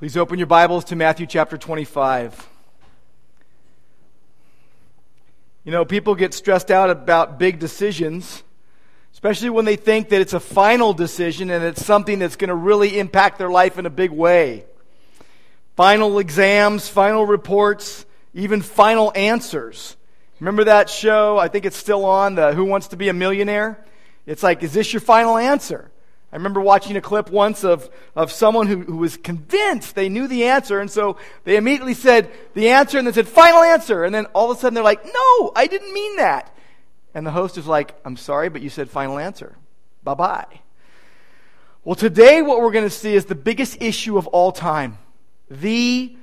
Please open your Bibles to Matthew chapter 25. You know, people get stressed out about big decisions, especially when they think that it's a final decision and it's something that's going to really impact their life in a big way. Final exams, final reports, even final answers. Remember that show? I think it's still on, the Who Wants to Be a Millionaire? It's like, is this your final answer? I remember watching a clip once of, of someone who, who was convinced they knew the answer, and so they immediately said the answer and then said, final answer. And then all of a sudden they're like, no, I didn't mean that. And the host is like, I'm sorry, but you said final answer. Bye bye. Well, today what we're going to see is the biggest issue of all time the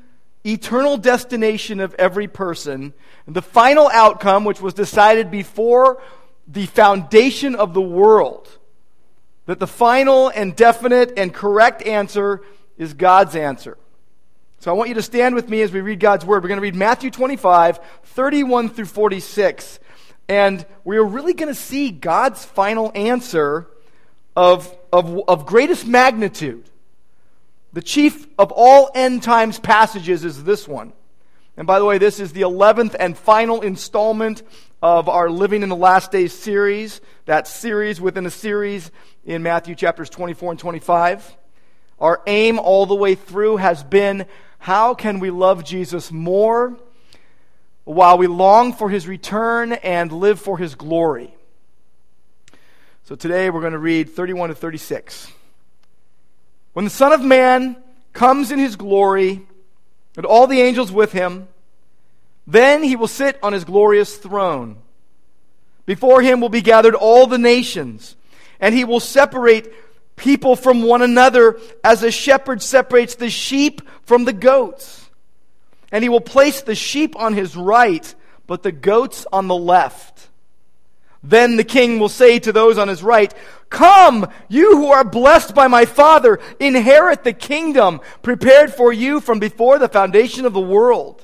eternal destination of every person, the final outcome, which was decided before the foundation of the world that the final and definite and correct answer is God's answer. So I want you to stand with me as we read God's word. We're going to read Matthew 25, 31 through 46. And we're really going to see God's final answer of, of, of greatest magnitude. The chief of all end times passages is this one. And by the way, this is the 11th and final installment of our Living in the Last Days series, that series within a series in Matthew chapters 24 and 25. Our aim all the way through has been how can we love Jesus more while we long for his return and live for his glory? So today we're going to read 31 to 36. When the Son of Man comes in his glory, and all the angels with him, then he will sit on his glorious throne. Before him will be gathered all the nations, and he will separate people from one another as a shepherd separates the sheep from the goats. And he will place the sheep on his right, but the goats on the left. Then the king will say to those on his right, Come, you who are blessed by my Father, inherit the kingdom prepared for you from before the foundation of the world.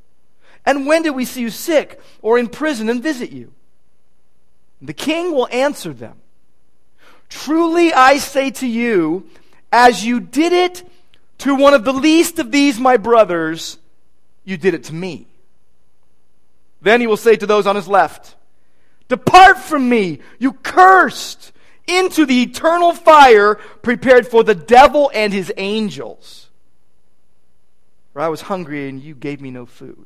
And when did we see you sick or in prison and visit you? The king will answer them Truly I say to you, as you did it to one of the least of these my brothers, you did it to me. Then he will say to those on his left, Depart from me, you cursed, into the eternal fire prepared for the devil and his angels. For I was hungry and you gave me no food.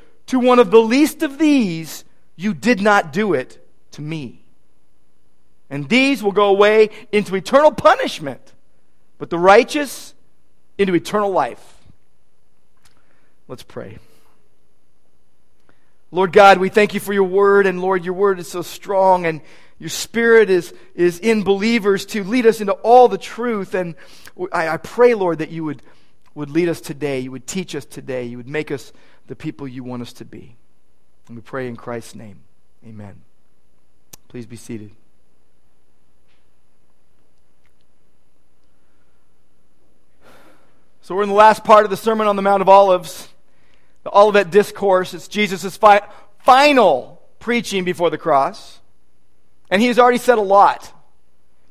to one of the least of these, you did not do it to me. And these will go away into eternal punishment, but the righteous into eternal life. Let's pray. Lord God, we thank you for your word, and Lord, your word is so strong, and your spirit is, is in believers to lead us into all the truth. And I, I pray, Lord, that you would, would lead us today, you would teach us today, you would make us the people you want us to be. And we pray in Christ's name. Amen. Please be seated. So we're in the last part of the Sermon on the Mount of Olives, the Olivet Discourse. It's Jesus' fi- final preaching before the cross. And he has already said a lot.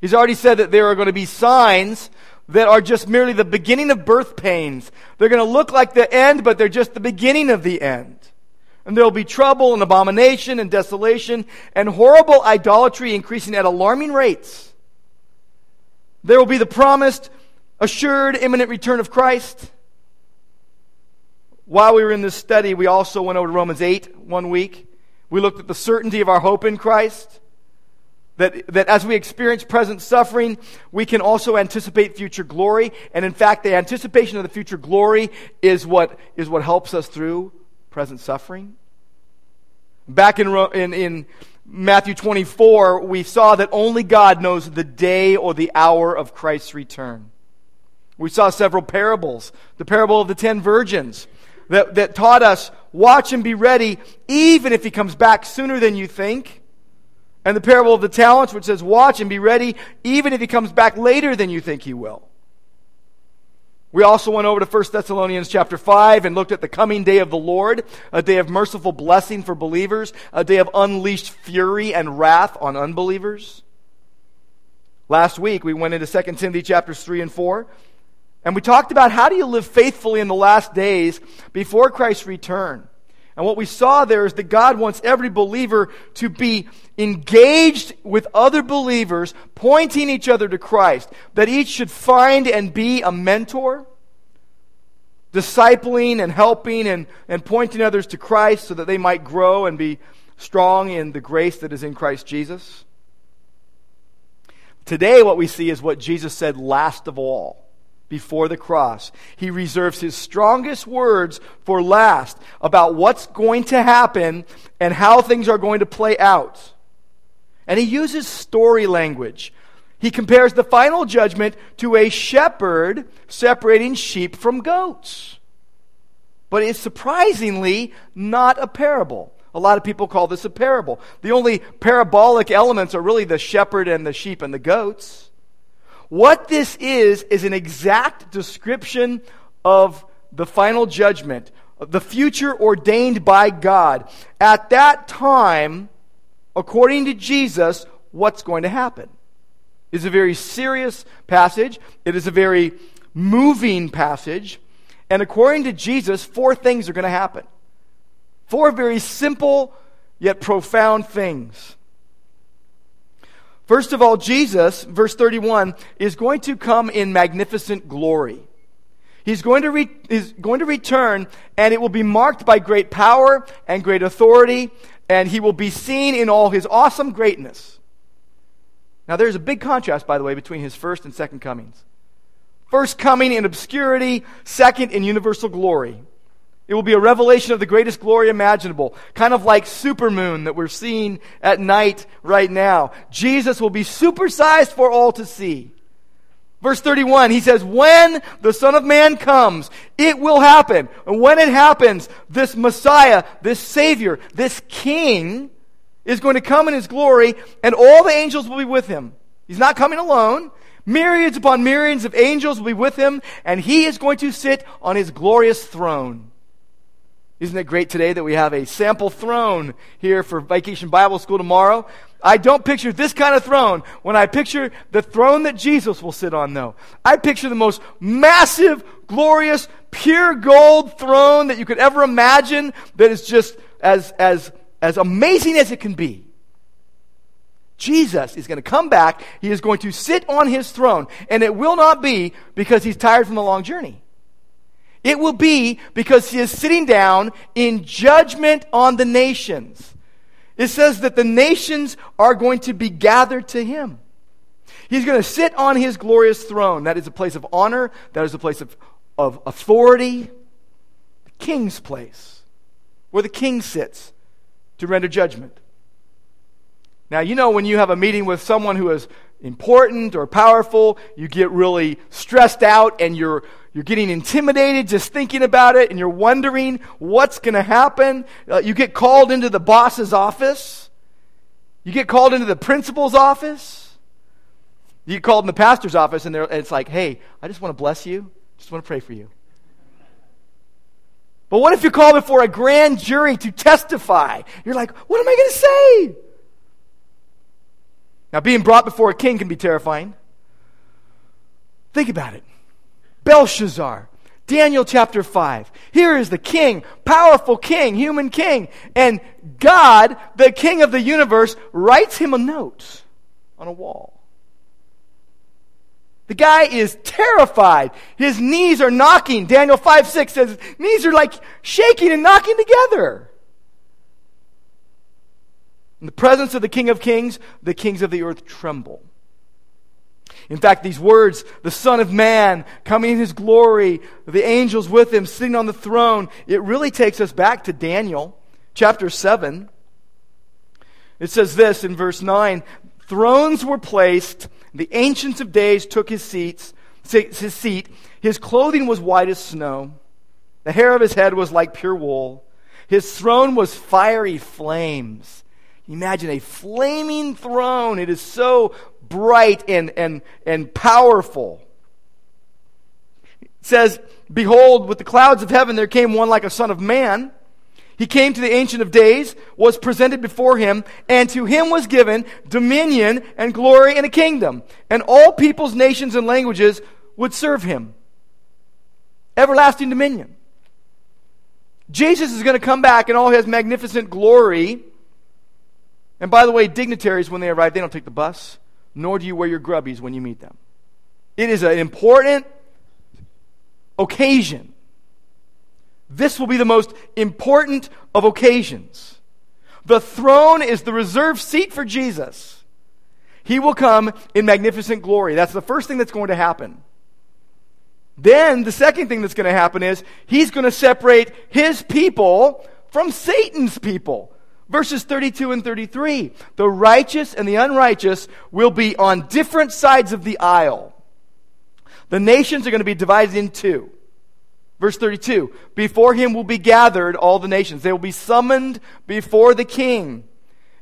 He's already said that there are going to be signs that are just merely the beginning of birth pains. They're going to look like the end, but they're just the beginning of the end. And there will be trouble and abomination and desolation and horrible idolatry increasing at alarming rates. There will be the promised, assured, imminent return of Christ. while we were in this study, we also went over to Romans 8 one week. We looked at the certainty of our hope in Christ. That, that as we experience present suffering, we can also anticipate future glory. And in fact, the anticipation of the future glory is what, is what helps us through present suffering. Back in, in, in Matthew 24, we saw that only God knows the day or the hour of Christ's return. We saw several parables. The parable of the ten virgins that, that taught us watch and be ready, even if he comes back sooner than you think. And the parable of the talents, which says watch and be ready, even if he comes back later than you think he will. We also went over to 1 Thessalonians chapter 5 and looked at the coming day of the Lord, a day of merciful blessing for believers, a day of unleashed fury and wrath on unbelievers. Last week we went into 2 Timothy chapters 3 and 4, and we talked about how do you live faithfully in the last days before Christ's return. And what we saw there is that God wants every believer to be engaged with other believers, pointing each other to Christ. That each should find and be a mentor, discipling and helping and, and pointing others to Christ so that they might grow and be strong in the grace that is in Christ Jesus. Today, what we see is what Jesus said last of all before the cross. He reserves his strongest words for last about what's going to happen and how things are going to play out. And he uses story language. He compares the final judgment to a shepherd separating sheep from goats. But it's surprisingly not a parable. A lot of people call this a parable. The only parabolic elements are really the shepherd and the sheep and the goats. What this is, is an exact description of the final judgment, the future ordained by God. At that time, according to Jesus, what's going to happen? It's a very serious passage. It is a very moving passage. And according to Jesus, four things are going to happen. Four very simple yet profound things. First of all, Jesus, verse 31, is going to come in magnificent glory. He's going to, re- is going to return, and it will be marked by great power and great authority, and he will be seen in all his awesome greatness. Now, there's a big contrast, by the way, between his first and second comings. First coming in obscurity, second in universal glory. It will be a revelation of the greatest glory imaginable, kind of like supermoon that we're seeing at night right now. Jesus will be supersized for all to see. Verse 31, he says, When the Son of Man comes, it will happen. And when it happens, this Messiah, this Savior, this King is going to come in his glory, and all the angels will be with him. He's not coming alone. Myriads upon myriads of angels will be with him, and he is going to sit on his glorious throne. Isn't it great today that we have a sample throne here for Vacation Bible School tomorrow? I don't picture this kind of throne when I picture the throne that Jesus will sit on, though. I picture the most massive, glorious, pure gold throne that you could ever imagine that is just as, as, as amazing as it can be. Jesus is going to come back. He is going to sit on his throne. And it will not be because he's tired from the long journey. It will be because he is sitting down in judgment on the nations. It says that the nations are going to be gathered to him. He's going to sit on his glorious throne. That is a place of honor, that is a place of, of authority, the king's place, where the king sits to render judgment. Now, you know, when you have a meeting with someone who is important or powerful, you get really stressed out and you're you're getting intimidated just thinking about it, and you're wondering what's going to happen. Uh, you get called into the boss's office. You get called into the principal's office. You get called in the pastor's office, and, and it's like, hey, I just want to bless you. Just want to pray for you. But what if you're called before a grand jury to testify? You're like, what am I going to say? Now, being brought before a king can be terrifying. Think about it. Belshazzar. Daniel chapter 5. Here is the king, powerful king, human king. And God, the king of the universe, writes him a note on a wall. The guy is terrified. His knees are knocking. Daniel 5 6 says, knees are like shaking and knocking together. In the presence of the King of Kings, the kings of the earth tremble. In fact, these words, the Son of Man coming in his glory, the angels with him sitting on the throne, it really takes us back to Daniel chapter 7. It says this in verse 9 Thrones were placed the ancients of days took his seats, his seat. His clothing was white as snow. The hair of his head was like pure wool. His throne was fiery flames. Imagine a flaming throne. It is so bright and, and, and powerful. It says, Behold, with the clouds of heaven there came one like a son of man. He came to the Ancient of Days, was presented before him, and to him was given dominion and glory and a kingdom. And all peoples, nations, and languages would serve him. Everlasting dominion. Jesus is going to come back in all his magnificent glory. And by the way, dignitaries, when they arrive, they don't take the bus, nor do you wear your grubbies when you meet them. It is an important occasion. This will be the most important of occasions. The throne is the reserved seat for Jesus. He will come in magnificent glory. That's the first thing that's going to happen. Then the second thing that's going to happen is he's going to separate his people from Satan's people. Verses 32 and 33. The righteous and the unrighteous will be on different sides of the aisle. The nations are going to be divided in two. Verse 32 Before him will be gathered all the nations. They will be summoned before the king.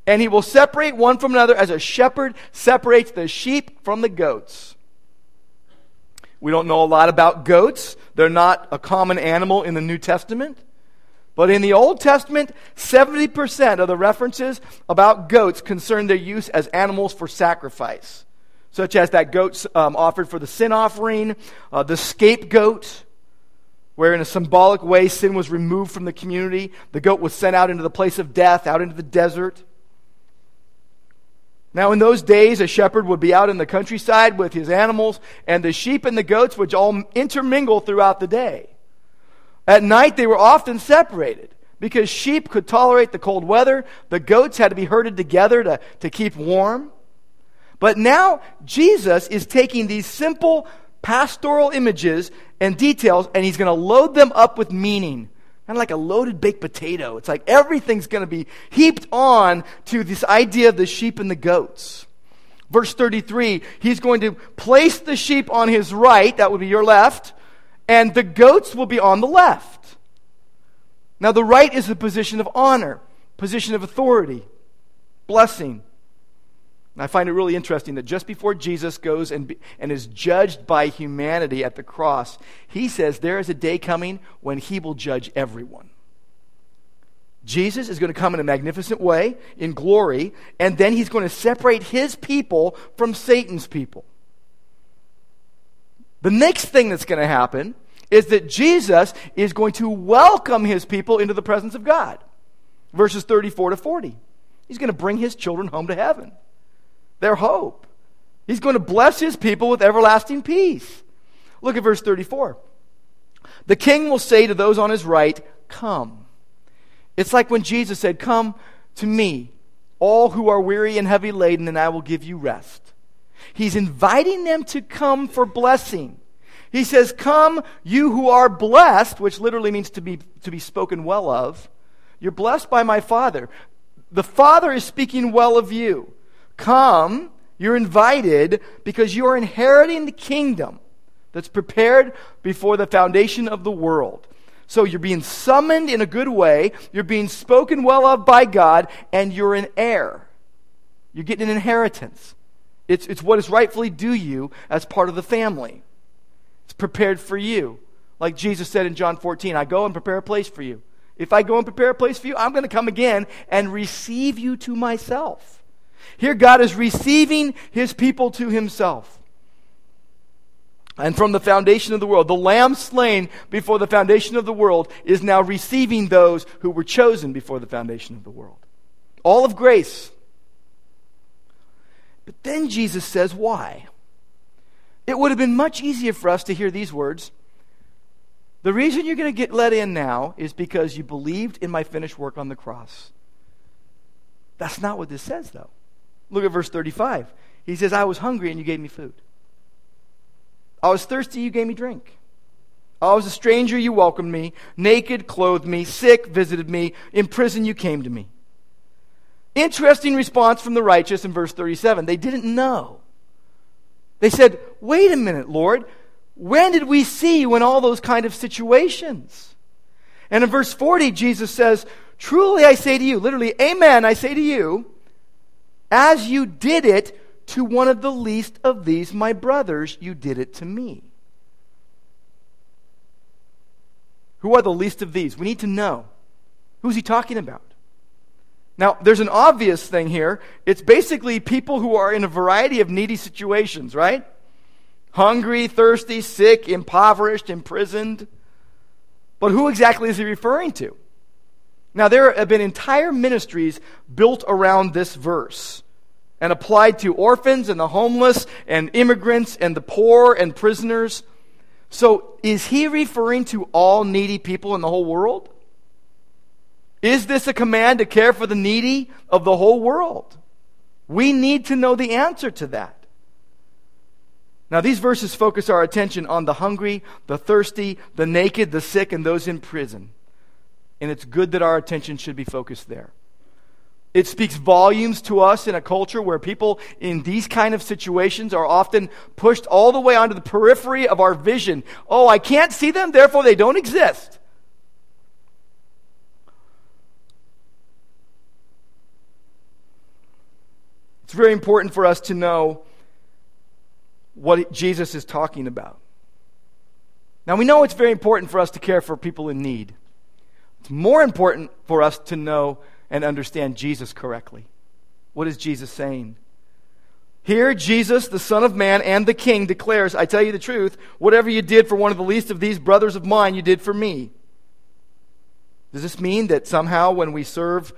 And he will separate one from another as a shepherd separates the sheep from the goats. We don't know a lot about goats. They're not a common animal in the New Testament. But in the Old Testament, 70% of the references about goats concern their use as animals for sacrifice, such as that goat um, offered for the sin offering, uh, the scapegoat, where in a symbolic way sin was removed from the community. The goat was sent out into the place of death, out into the desert. Now, in those days, a shepherd would be out in the countryside with his animals, and the sheep and the goats would all intermingle throughout the day. At night, they were often separated because sheep could tolerate the cold weather. The goats had to be herded together to, to keep warm. But now, Jesus is taking these simple pastoral images and details, and he's going to load them up with meaning. Kind of like a loaded baked potato. It's like everything's going to be heaped on to this idea of the sheep and the goats. Verse 33, he's going to place the sheep on his right, that would be your left, and the goats will be on the left. Now, the right is the position of honor, position of authority, blessing. And I find it really interesting that just before Jesus goes and, be, and is judged by humanity at the cross, he says there is a day coming when he will judge everyone. Jesus is going to come in a magnificent way, in glory, and then he's going to separate his people from Satan's people. The next thing that's going to happen is that Jesus is going to welcome his people into the presence of God. Verses 34 to 40. He's going to bring his children home to heaven their hope. He's going to bless his people with everlasting peace. Look at verse 34. The king will say to those on his right, Come. It's like when Jesus said, Come to me, all who are weary and heavy laden, and I will give you rest. He's inviting them to come for blessing. He says, Come, you who are blessed, which literally means to be, to be spoken well of. You're blessed by my Father. The Father is speaking well of you. Come, you're invited because you are inheriting the kingdom that's prepared before the foundation of the world. So you're being summoned in a good way, you're being spoken well of by God, and you're an heir. You're getting an inheritance. It's, it's what is rightfully due you as part of the family. It's prepared for you. Like Jesus said in John 14, I go and prepare a place for you. If I go and prepare a place for you, I'm going to come again and receive you to myself. Here, God is receiving his people to himself. And from the foundation of the world, the lamb slain before the foundation of the world is now receiving those who were chosen before the foundation of the world. All of grace. But then Jesus says, why? It would have been much easier for us to hear these words. The reason you're going to get let in now is because you believed in my finished work on the cross. That's not what this says, though. Look at verse 35. He says, I was hungry and you gave me food. I was thirsty, you gave me drink. I was a stranger, you welcomed me. Naked, clothed me. Sick, visited me. In prison, you came to me. Interesting response from the righteous in verse 37. They didn't know. They said, Wait a minute, Lord. When did we see you in all those kind of situations? And in verse 40, Jesus says, Truly I say to you, literally, Amen, I say to you, as you did it to one of the least of these, my brothers, you did it to me. Who are the least of these? We need to know. Who's he talking about? Now, there's an obvious thing here. It's basically people who are in a variety of needy situations, right? Hungry, thirsty, sick, impoverished, imprisoned. But who exactly is he referring to? Now, there have been entire ministries built around this verse and applied to orphans and the homeless and immigrants and the poor and prisoners. So, is he referring to all needy people in the whole world? Is this a command to care for the needy of the whole world? We need to know the answer to that. Now, these verses focus our attention on the hungry, the thirsty, the naked, the sick, and those in prison. And it's good that our attention should be focused there. It speaks volumes to us in a culture where people in these kind of situations are often pushed all the way onto the periphery of our vision. Oh, I can't see them, therefore they don't exist. It's very important for us to know what Jesus is talking about. Now, we know it's very important for us to care for people in need. It's more important for us to know and understand Jesus correctly. What is Jesus saying? Here, Jesus, the Son of Man and the King, declares, I tell you the truth, whatever you did for one of the least of these brothers of mine, you did for me. Does this mean that somehow when we serve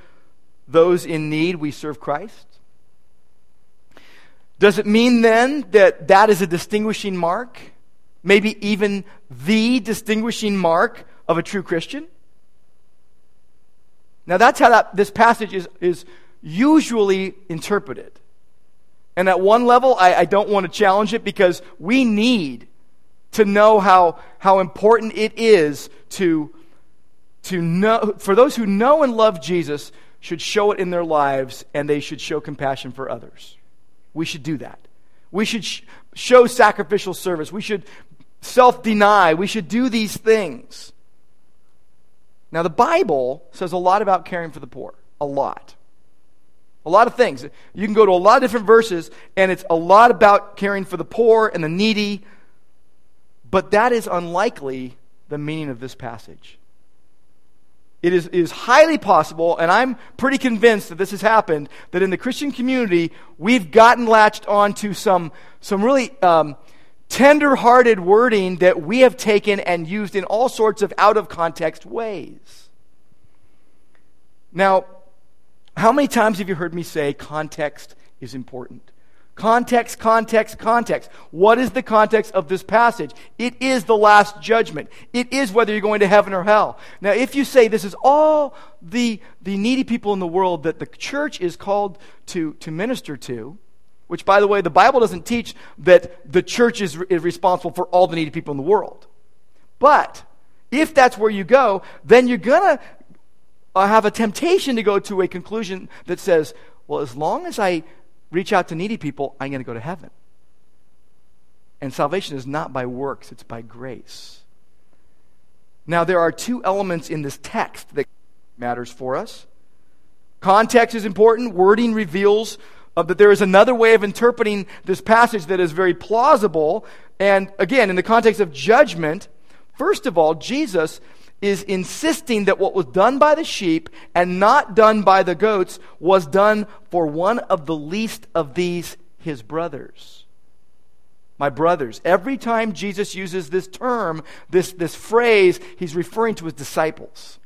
those in need, we serve Christ? Does it mean then that that is a distinguishing mark? Maybe even the distinguishing mark of a true Christian? Now, that's how that, this passage is, is usually interpreted. And at one level, I, I don't want to challenge it because we need to know how, how important it is to, to know, for those who know and love Jesus, should show it in their lives and they should show compassion for others. We should do that. We should sh- show sacrificial service. We should self deny. We should do these things. Now, the Bible says a lot about caring for the poor. A lot. A lot of things. You can go to a lot of different verses, and it's a lot about caring for the poor and the needy, but that is unlikely the meaning of this passage. It is, is highly possible, and I'm pretty convinced that this has happened, that in the Christian community, we've gotten latched onto some, some really um, tender hearted wording that we have taken and used in all sorts of out of context ways. Now, how many times have you heard me say context is important? Context, context, context. What is the context of this passage? It is the last judgment. It is whether you're going to heaven or hell. Now, if you say this is all the, the needy people in the world that the church is called to, to minister to, which, by the way, the Bible doesn't teach that the church is, is responsible for all the needy people in the world. But if that's where you go, then you're going to uh, have a temptation to go to a conclusion that says, well, as long as I reach out to needy people, I'm going to go to heaven. And salvation is not by works, it's by grace. Now, there are two elements in this text that matters for us. Context is important. Wording reveals uh, that there is another way of interpreting this passage that is very plausible. And again, in the context of judgment, first of all, Jesus is insisting that what was done by the sheep and not done by the goats was done for one of the least of these, his brothers. My brothers. Every time Jesus uses this term, this, this phrase, he's referring to his disciples.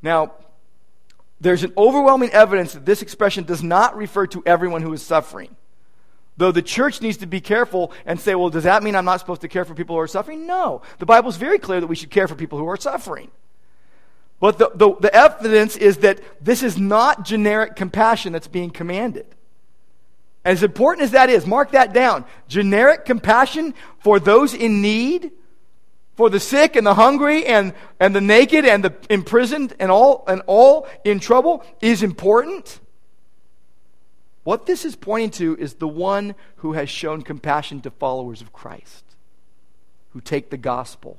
Now, there's an overwhelming evidence that this expression does not refer to everyone who is suffering. Though the church needs to be careful and say, well, does that mean I'm not supposed to care for people who are suffering? No. The Bible is very clear that we should care for people who are suffering. But the, the, the evidence is that this is not generic compassion that's being commanded. As important as that is, mark that down. Generic compassion for those in need, for the sick and the hungry and, and the naked and the imprisoned and all, and all in trouble is important. What this is pointing to is the one who has shown compassion to followers of Christ, who take the gospel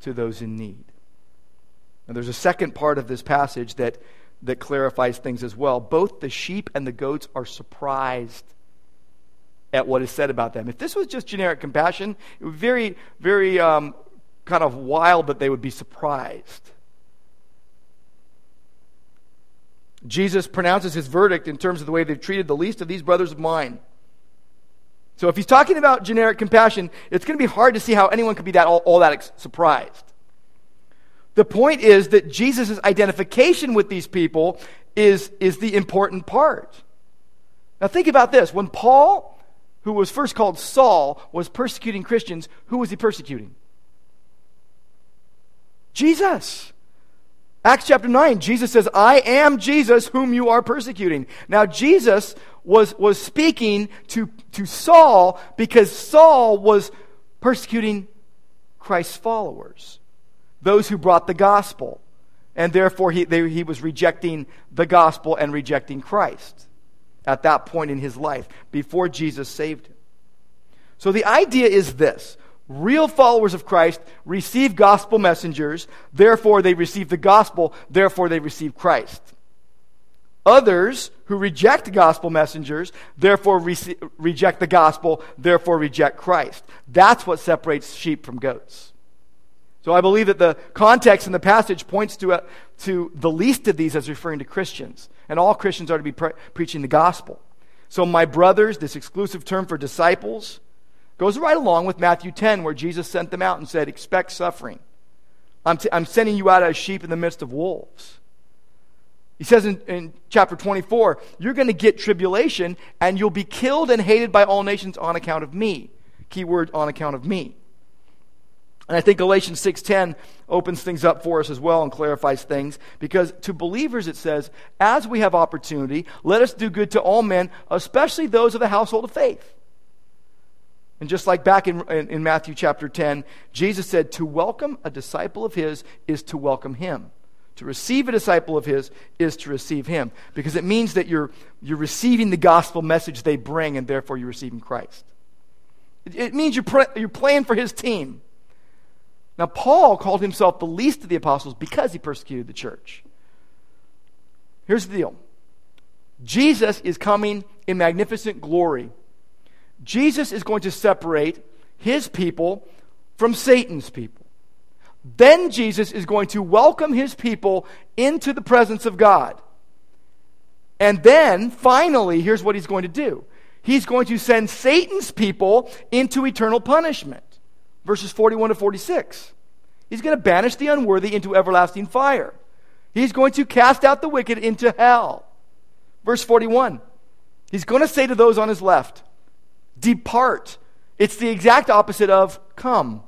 to those in need. Now, there's a second part of this passage that, that clarifies things as well. Both the sheep and the goats are surprised at what is said about them. If this was just generic compassion, it would be very, very um, kind of wild that they would be surprised. Jesus pronounces his verdict in terms of the way they've treated the least of these brothers of mine. So if he's talking about generic compassion, it's going to be hard to see how anyone could be that all, all that ex- surprised. The point is that Jesus' identification with these people is, is the important part. Now think about this. When Paul, who was first called Saul, was persecuting Christians, who was he persecuting? Jesus. Acts chapter 9, Jesus says, I am Jesus whom you are persecuting. Now, Jesus was, was speaking to, to Saul because Saul was persecuting Christ's followers, those who brought the gospel. And therefore, he, they, he was rejecting the gospel and rejecting Christ at that point in his life before Jesus saved him. So the idea is this Real followers of Christ receive gospel messengers, therefore they receive the gospel, therefore they receive Christ. Others who reject gospel messengers, therefore re- reject the gospel, therefore reject Christ. That's what separates sheep from goats. So I believe that the context in the passage points to, a, to the least of these as referring to Christians. And all Christians are to be pre- preaching the gospel. So, my brothers, this exclusive term for disciples, Goes right along with Matthew 10, where Jesus sent them out and said, Expect suffering. I'm, t- I'm sending you out as sheep in the midst of wolves. He says in, in chapter 24, You're going to get tribulation, and you'll be killed and hated by all nations on account of me. Key word, on account of me. And I think Galatians 6:10 opens things up for us as well and clarifies things because to believers it says, as we have opportunity, let us do good to all men, especially those of the household of faith. And just like back in, in, in, Matthew chapter 10, Jesus said, To welcome a disciple of his is to welcome him. To receive a disciple of his is to receive him. Because it means that you're, you're receiving the gospel message they bring, and therefore you're receiving Christ. It, it means you're, pre- you're playing for his team. Now, Paul called himself the least of the apostles because he persecuted the church. Here's the deal Jesus is coming in magnificent glory Jesus is going to separate his people from Satan's people. Then Jesus is going to welcome his people into the presence of God. And then, finally, here's what he's going to do he's going to send Satan's people into eternal punishment. Verses 41 to 46. He's going to banish the unworthy into everlasting fire. He's going to cast out the wicked into hell. Verse 41. He's going to say to those on his left, Depart. It's the exact opposite of come.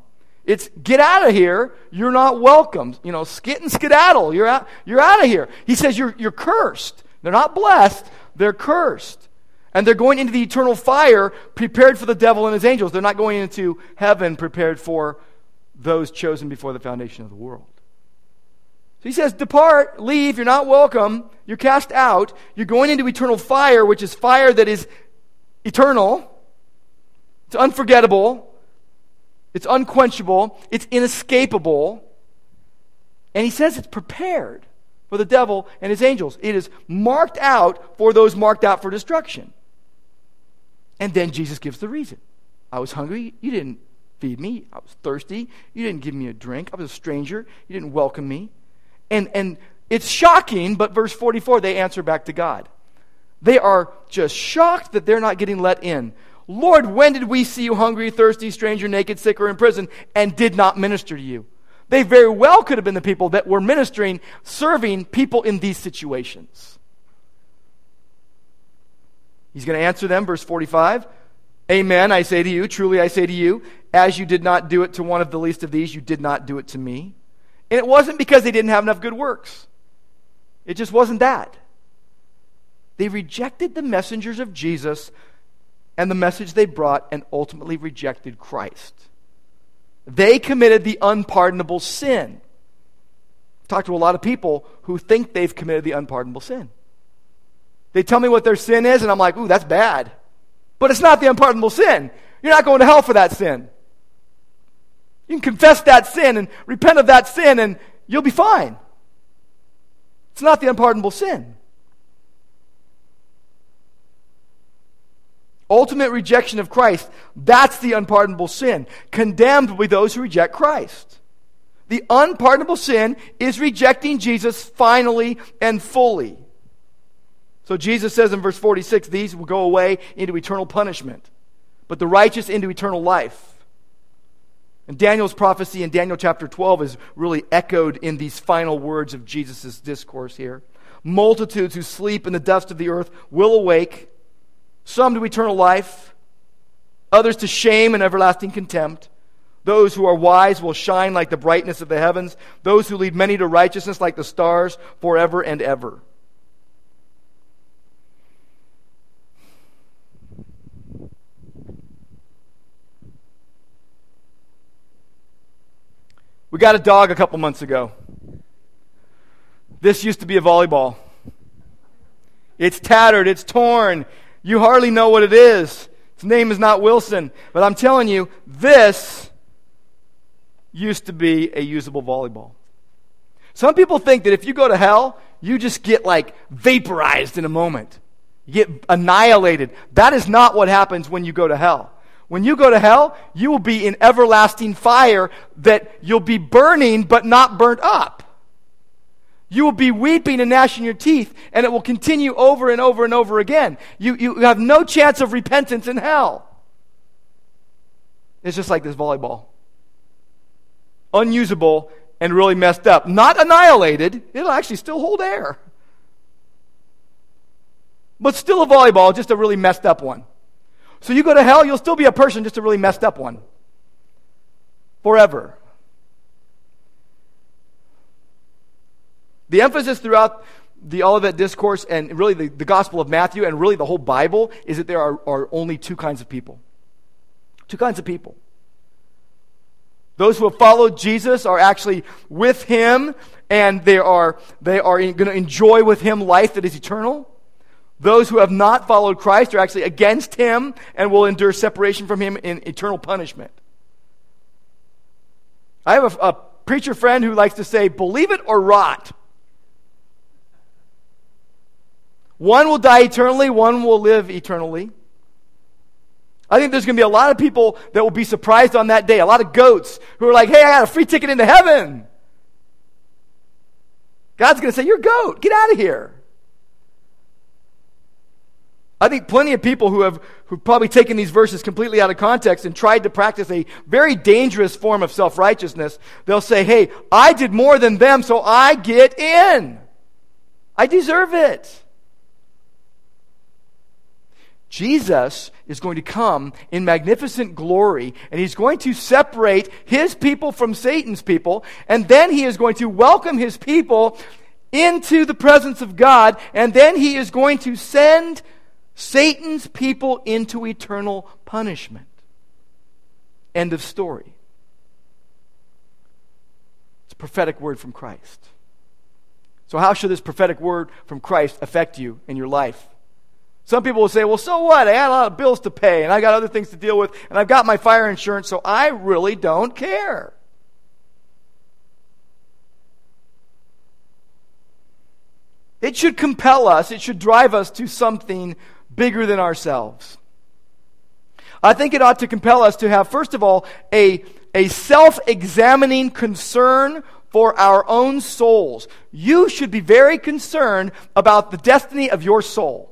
It's get out of here. You're not welcome. You know, skit and skedaddle. You're out, you're out of here. He says you're, you're cursed. They're not blessed, they're cursed. And they're going into the eternal fire prepared for the devil and his angels. They're not going into heaven prepared for those chosen before the foundation of the world. So he says, Depart, leave, you're not welcome, you're cast out, you're going into eternal fire, which is fire that is eternal. It's unforgettable. It's unquenchable. It's inescapable. And he says it's prepared for the devil and his angels. It is marked out for those marked out for destruction. And then Jesus gives the reason. I was hungry. You didn't feed me. I was thirsty. You didn't give me a drink. I was a stranger. You didn't welcome me. And, and it's shocking, but verse 44, they answer back to God. They are just shocked that they're not getting let in. Lord, when did we see you hungry, thirsty, stranger, naked, sick, or in prison, and did not minister to you? They very well could have been the people that were ministering, serving people in these situations. He's going to answer them, verse 45. Amen, I say to you, truly I say to you, as you did not do it to one of the least of these, you did not do it to me. And it wasn't because they didn't have enough good works, it just wasn't that. They rejected the messengers of Jesus and the message they brought and ultimately rejected Christ. They committed the unpardonable sin. I've talked to a lot of people who think they've committed the unpardonable sin. They tell me what their sin is, and I'm like, ooh, that's bad. But it's not the unpardonable sin. You're not going to hell for that sin. You can confess that sin and repent of that sin, and you'll be fine. It's not the unpardonable sin. Ultimate rejection of Christ, that's the unpardonable sin. Condemned will be those who reject Christ. The unpardonable sin is rejecting Jesus finally and fully. So Jesus says in verse 46 these will go away into eternal punishment, but the righteous into eternal life. And Daniel's prophecy in Daniel chapter 12 is really echoed in these final words of Jesus' discourse here. Multitudes who sleep in the dust of the earth will awake, some to eternal life, others to shame and everlasting contempt. Those who are wise will shine like the brightness of the heavens, those who lead many to righteousness like the stars forever and ever. We got a dog a couple months ago. This used to be a volleyball. It's tattered, it's torn. You hardly know what it is. Its name is not Wilson. But I'm telling you, this used to be a usable volleyball. Some people think that if you go to hell, you just get like vaporized in a moment. You get annihilated. That is not what happens when you go to hell. When you go to hell, you will be in everlasting fire that you'll be burning but not burnt up. You will be weeping and gnashing your teeth, and it will continue over and over and over again. You, you have no chance of repentance in hell. It's just like this volleyball unusable and really messed up. Not annihilated, it'll actually still hold air. But still a volleyball, just a really messed up one. So you go to hell, you'll still be a person, just a really messed up one. Forever. The emphasis throughout the Olivet Discourse and really the, the Gospel of Matthew and really the whole Bible is that there are, are only two kinds of people. Two kinds of people. Those who have followed Jesus are actually with him and they are, they are going to enjoy with him life that is eternal. Those who have not followed Christ are actually against him and will endure separation from him in eternal punishment. I have a, a preacher friend who likes to say, believe it or rot. One will die eternally, one will live eternally. I think there's going to be a lot of people that will be surprised on that day. A lot of goats who are like, hey, I got a free ticket into heaven. God's going to say, You're a goat. Get out of here. I think plenty of people who have who've probably taken these verses completely out of context and tried to practice a very dangerous form of self-righteousness, they'll say, "Hey, I did more than them, so I get in. I deserve it." Jesus is going to come in magnificent glory, and he's going to separate his people from Satan's people, and then he is going to welcome his people into the presence of God, and then he is going to send Satan's people into eternal punishment. End of story. It's a prophetic word from Christ. So, how should this prophetic word from Christ affect you in your life? Some people will say, well, so what? I had a lot of bills to pay, and I got other things to deal with, and I've got my fire insurance, so I really don't care. It should compel us, it should drive us to something bigger than ourselves. I think it ought to compel us to have, first of all, a, a self examining concern for our own souls. You should be very concerned about the destiny of your soul.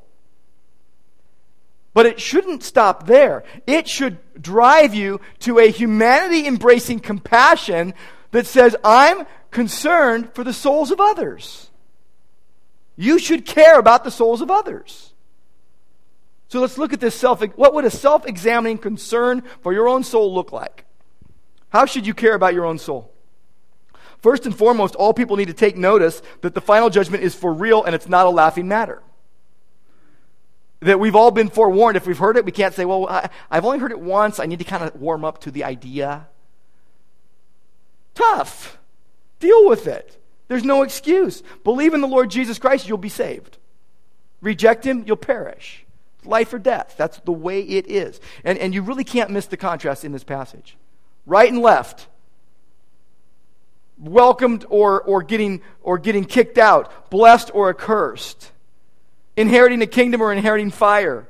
But it shouldn't stop there. It should drive you to a humanity embracing compassion that says, I'm concerned for the souls of others. You should care about the souls of others. So let's look at this self. What would a self examining concern for your own soul look like? How should you care about your own soul? First and foremost, all people need to take notice that the final judgment is for real and it's not a laughing matter. That we've all been forewarned. If we've heard it, we can't say, well, I, have only heard it once. I need to kind of warm up to the idea. Tough. Deal with it. There's no excuse. Believe in the Lord Jesus Christ, you'll be saved. Reject him, you'll perish. Life or death. That's the way it is. And, and you really can't miss the contrast in this passage. Right and left. Welcomed or, or, getting, or getting kicked out. Blessed or accursed. Inheriting a kingdom or inheriting fire.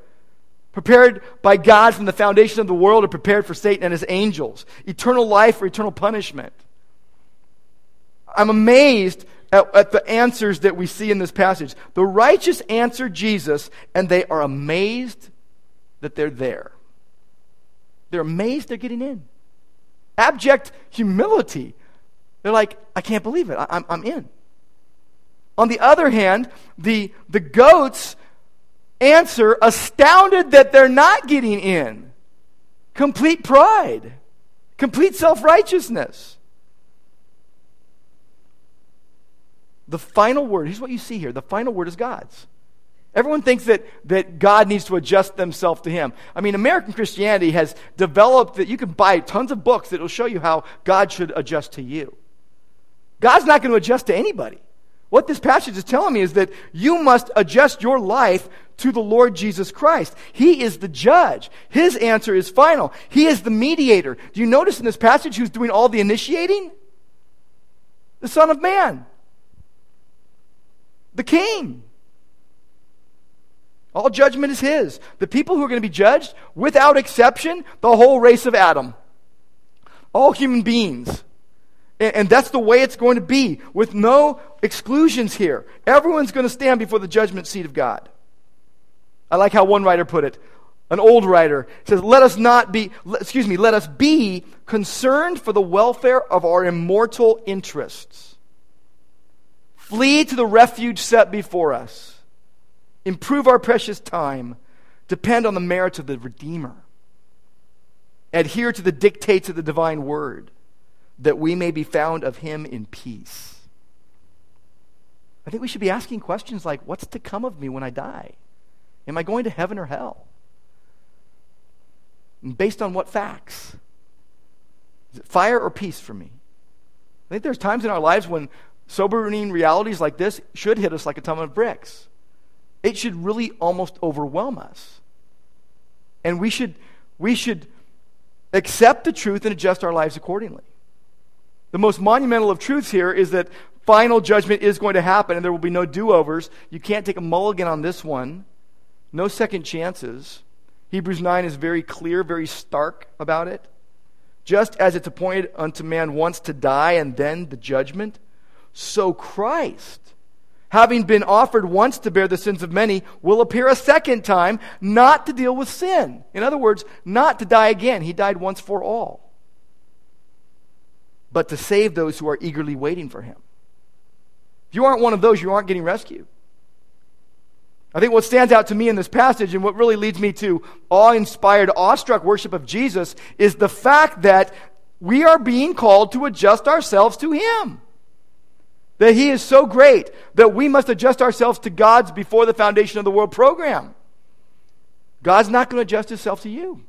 Prepared by God from the foundation of the world or prepared for Satan and his angels. Eternal life or eternal punishment. I'm amazed at, at, the answers that we see in this passage. The righteous answer Jesus, and they are amazed that they're there. They're amazed they're getting in. Abject humility. They're like, I can't believe it. I, I'm, I'm in. On the other hand, the, the goats answer astounded that they're not getting in. Complete pride, complete self righteousness. The final word, here's what you see here the final word is God's. Everyone thinks that, that God needs to adjust themselves to Him. I mean, American Christianity has developed that you can buy tons of books that will show you how God should adjust to you. God's not going to adjust to anybody. What this passage is telling me is that you must adjust your life to the Lord Jesus Christ. He is the judge. His answer is final. He is the mediator. Do you notice in this passage who's doing all the initiating? The Son of Man the king. All judgment is his. The people who are going to be judged, without exception, the whole race of Adam. All human beings. And, that's the way it's going to be, with no exclusions here. Everyone's going to stand before the judgment seat of God. I like how one writer put it. An old writer says, Let us not be, excuse me, let us be concerned for the welfare of our immortal interests Flee to the refuge set before us. Improve our precious time. Depend on the merits of the Redeemer. Adhere to the dictates of the divine word, that we may be found of him in peace. I think we should be asking questions like what's to come of me when I die? Am I going to heaven or hell? And based on what facts? Is it fire or peace for me? I think there's times in our lives when sobering realities like this should hit us like a ton of bricks. It should really almost overwhelm us. And we should, we should accept the truth and adjust our lives accordingly. The most monumental of truths here is that final judgment is going to happen and there will be no do overs. You can't take a mulligan on this one, no second chances. Hebrews 9 is very clear, very stark about it. Just as it's appointed unto man once to die and then the judgment, so Christ, having been offered once to bear the sins of many, will appear a second time, not to deal with sin. In other words, not to die again. He died once for all, but to save those who are eagerly waiting for him. If you aren't one of those, you aren't getting rescued. I think what stands out to me in this passage and what really leads me to awe inspired, awestruck worship of Jesus is the fact that we are being called to adjust ourselves to Him. That He is so great that we must adjust ourselves to God's before the foundation of the world program. God's not going to adjust Himself to you.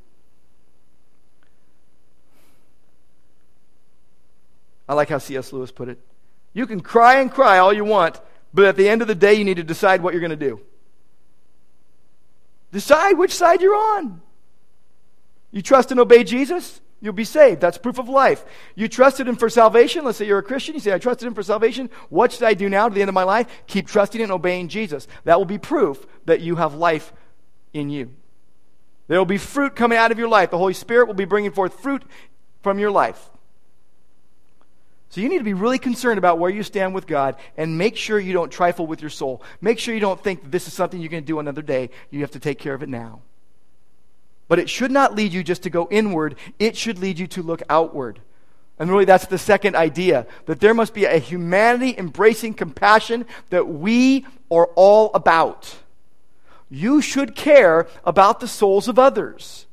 I like how C.S. Lewis put it. You can cry and cry all you want, but at the end of the day, you need to decide what you're going to do. Decide which side you're on. You trust and obey Jesus? You'll be saved. That's proof of life. You trusted Him for salvation. Let's say you're a Christian. You say, I trusted Him for salvation. What should I do now to the end of my life? Keep trusting and obeying Jesus. That will be proof that you have life in you. There will be fruit coming out of your life. The Holy Spirit will be bringing forth fruit from your life. So you need to be really concerned about where you stand with God and make sure you don't trifle with your soul. Make sure you don't think this is something you're going to do another day. You have to take care of it now. But it should not lead you just to go inward, it should lead you to look outward. And really, that's the second idea that there must be a humanity embracing compassion that we are all about. you should care about the souls of others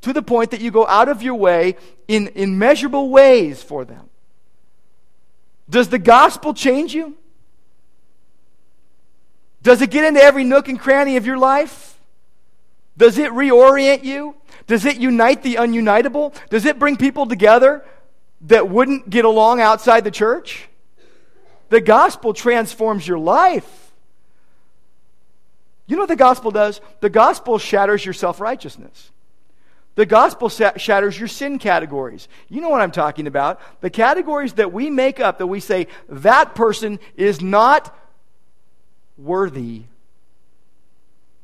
to the point that you go out of your way in immeasurable ways for them. Does the gospel change you? Does it get into every nook and cranny of your life? Does it reorient you? Does it unite the ununitable? Does it bring people together that wouldn't get along outside the church? The gospel transforms your life. You know what the gospel does? The gospel shatters your self righteousness. The gospel shatters your sin categories. You know what I'm talking about. The categories that we make up, that we say, that person is not worthy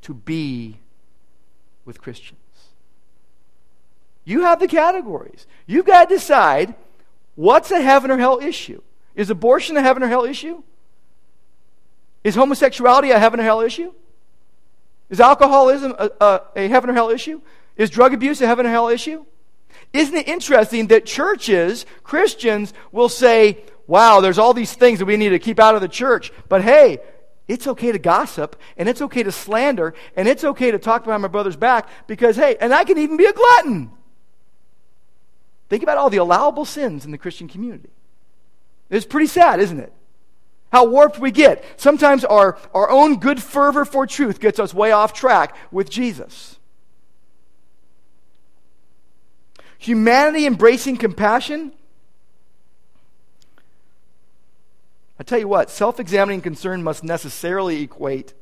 to be with Christians. You have the categories. You've got to decide what's a heaven or hell issue. Is abortion a heaven or hell issue? Is homosexuality a heaven or hell issue? Is alcoholism a, a, a heaven or hell issue? Is drug abuse a heaven or hell issue? Isn't it interesting that churches, Christians, will say, wow, there's all these things that we need to keep out of the church. But hey, it's okay to gossip, and it's okay to slander, and it's okay to talk behind my brother's back because, hey, and I can even be a glutton. Think about all the allowable sins in the Christian community. It's pretty sad, isn't it? How warped we get. Sometimes our, our own good fervor for truth gets us way off track with Jesus. Humanity embracing compassion. I tell you what, self examining concern must necessarily equate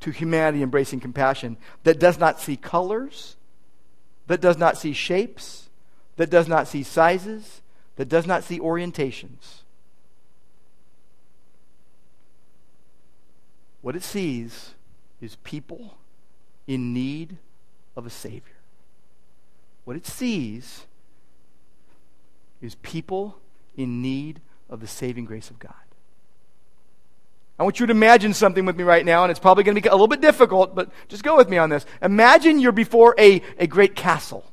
to humanity embracing compassion that does not see colors, that does not see shapes, that does not see sizes, that does not see orientations. What it sees is people in need of a Savior. What it sees is people in need of the saving grace of God. I want you to imagine something with me right now, and it's probably going to be a little bit difficult, but just go with me on this. Imagine you're before a, a great castle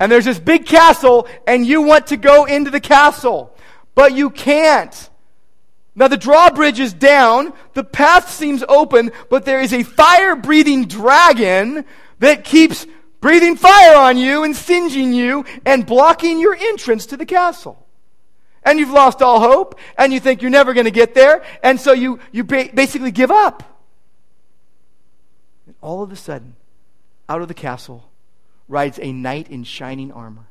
and there's this big castle, and you want to go into the castle, but you can't. Now, the drawbridge is down, the path seems open, but there is a fire breathing dragon that keeps breathing fire on you and singeing you and blocking your entrance to the castle. And you've lost all hope, and you think you're never going to get there, and so you, you ba- basically give up. And all of a sudden, out of the castle rides a knight in shining armor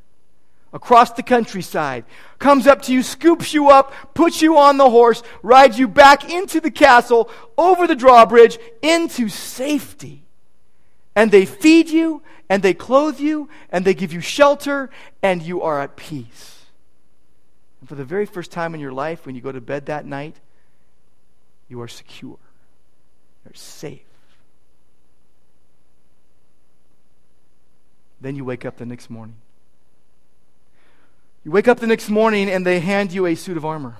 across the countryside, comes up to you, scoops you up, puts you on the horse, rides you back into the castle, over the drawbridge, into safety. And they feed you, and they clothe you, and they give you shelter, and you are at peace. And for the very first time in your life, when you go to bed that night, you are secure. You're safe. Then you wake up the next morning. You wake up the next morning and they hand you a suit of armor.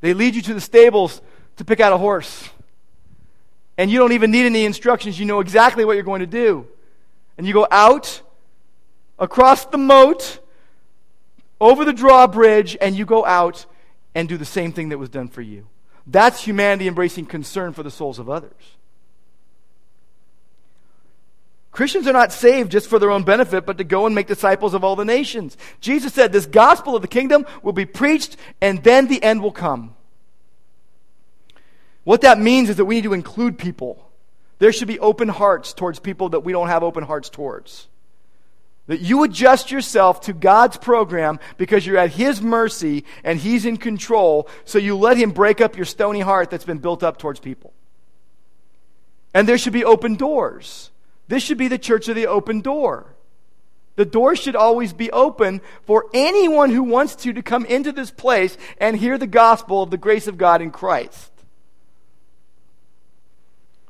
They lead you to the stables to pick out a horse. And you don't even need any instructions. You know exactly what you're going to do. And you go out across the moat, over the drawbridge, and you go out and do the same thing that was done for you. That's humanity embracing concern for the souls of others. Christians are not saved just for their own benefit, but to go and make disciples of all the nations. Jesus said this gospel of the kingdom will be preached and then the end will come. What that means is that we need to include people. There should be open hearts towards people that we don't have open hearts towards. That you adjust yourself to God's program because you're at His mercy and He's in control, so you let Him break up your stony heart that's been built up towards people. And there should be open doors. This should be the church of the open door. The door should always be open for anyone who wants to to come into this place and hear the gospel of the grace of God in Christ.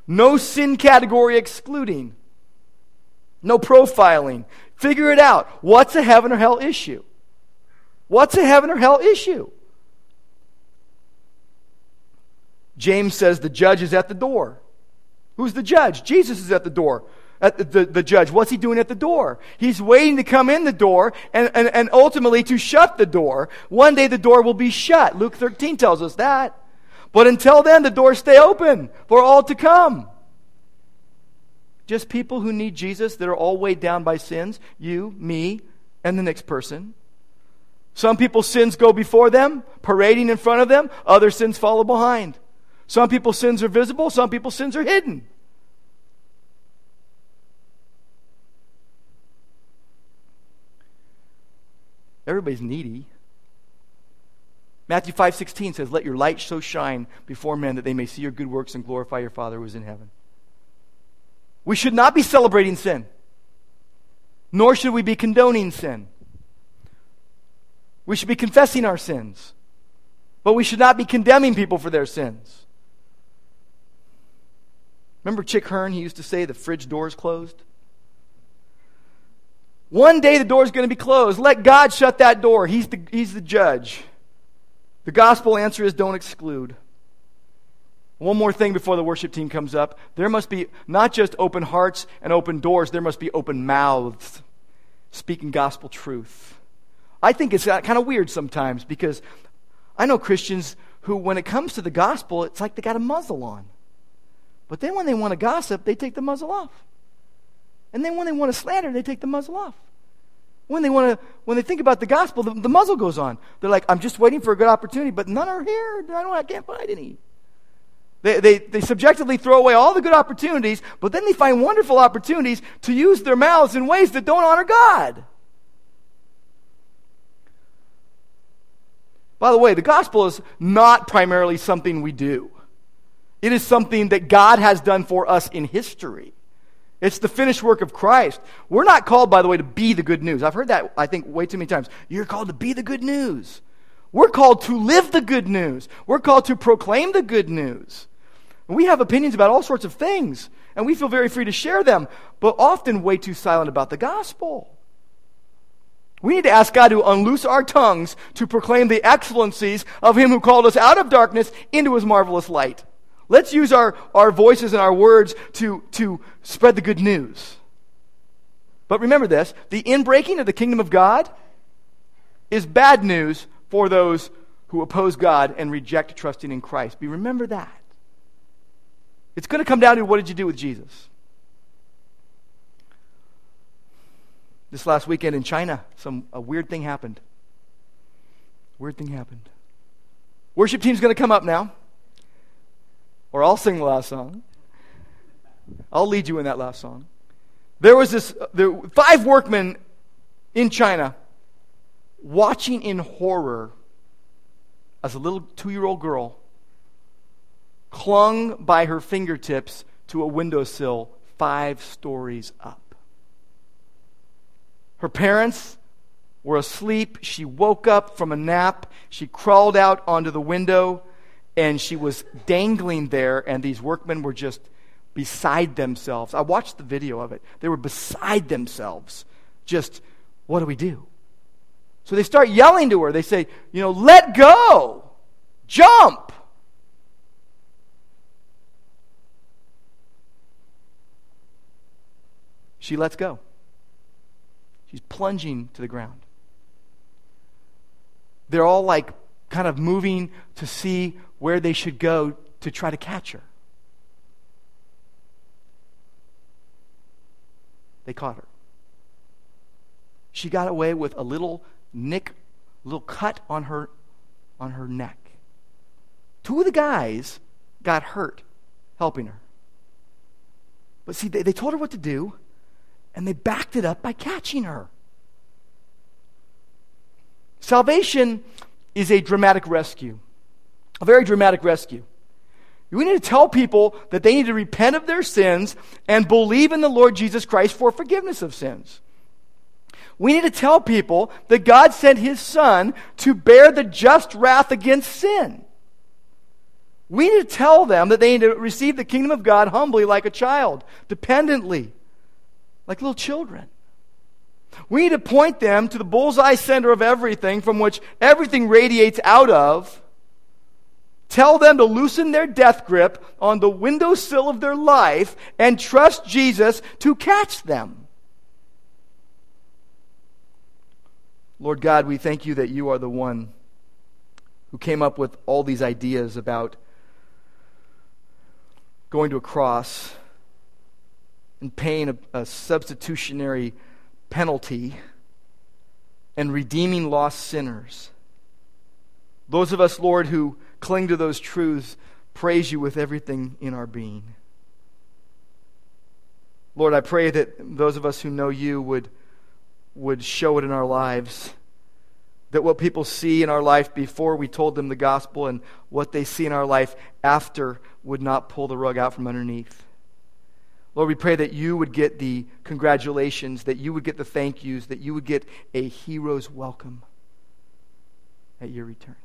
No sin category excluding. No profiling. Figure it out. What's a heaven or hell issue? What's a heaven or hell issue? James says the judge is at the door. Who's the judge? Jesus is at the door at the, the, the, judge. What's he doing at the door? He's waiting to come in the door and, and, and ultimately to shut the door. One day the door will be shut. Luke 13 tells us that. But until then, the doors stay open for all to come. Just people who need Jesus that are all weighed down by sins you, me, and the next person. Some people's sins go before them, parading in front of them. Other sins follow behind. Some people's sins are visible, some people's sins are hidden. Everybody's needy. Matthew 5:16 says, "Let your light so shine before men that they may see your good works and glorify your Father who is in heaven." We should not be celebrating sin, nor should we be condoning sin. We should be confessing our sins, but we should not be condemning people for their sins. Remember Chick Hearn? He used to say the fridge door is closed. One day the door is going to be closed. Let God shut that door. He's the, he's the judge. The gospel answer is don't exclude. One more thing before the worship team comes up. There must be not just open hearts and open doors, there must be open mouths speaking gospel truth. I think it's kind of weird sometimes because I know Christians who, when it comes to the gospel, it's like they got a muzzle on. But then when they want to gossip, they take the muzzle off. And then when they want to slander, they take the muzzle off. When they want to, when they think about the gospel, the, the muzzle goes on. They're like, I'm just waiting for a good opportunity, but none are here. I don't, I can't find any. They, they, they subjectively throw away all the good opportunities, but then they find wonderful opportunities to use their mouths in ways that don't honor God. By the way, the gospel is not primarily something we do. It is something that God has done for us in history. It's the finished work of Christ. We're not called, by the way, to be the good news. I've heard that, I think, way too many times. You're called to be the good news. We're called to live the good news. We're called to proclaim the good news. we have opinions about all sorts of things, and we feel very free to share them, but often way too silent about the gospel. We need to ask God to unloose our tongues to proclaim the excellencies of Him who called us out of darkness into His marvelous light. Let's use our, our voices and our words to, to spread the good news. But remember this the inbreaking of the kingdom of God is bad news for those who oppose God and reject trusting in Christ. Be remember that. It's going to come down to what did you do with Jesus? This last weekend in China, some a weird thing happened. Weird thing happened. Worship team's going to come up now. Or I'll sing the last song. I'll lead you in that last song. There was this uh, there five workmen in China watching in horror as a little 2-year-old girl clung by her fingertips to a windowsill 5 stories up. Her parents were asleep. She woke up from a nap. She crawled out onto the window and she was dangling there, and these workmen were just beside themselves. I watched the video of it. They were beside themselves. Just, what do we do? So they start yelling to her. They say, you know, let go, jump. She lets go. She's plunging to the ground. They're all like kind of moving to see where they should go to try to catch her. They caught her. She got away with a little nick, little cut on her on her neck. Two of the guys got hurt helping her. But see, they, they told her what to do, and they backed it up by catching her. Salvation is a dramatic rescue, a very dramatic rescue. We need to tell people that they need to repent of their sins and believe in the Lord Jesus Christ for forgiveness of sins. We need to tell people that God sent his son to bear the just wrath against sin. We need to tell them that they need to receive the kingdom of God humbly like a child, dependently like little children. We need to point them to the bullseye center of everything from which everything radiates out of. Tell them to loosen their death grip on the windowsill of their life and trust Jesus to catch them. Lord God, we thank you that you are the one who came up with all these ideas about going to a cross and paying a, a substitutionary penalty and redeeming lost sinners. Those of us, Lord, who cling to those truths, praise you with everything in our being. Lord, I pray that those of us who know you would, would show it in our lives. That what people see in our life before we told them the gospel and what they see in our life after would not pull the rug out from underneath. Lord, we pray that you would get the congratulations, that you would get the thank yous, that you would get a hero's welcome at your return.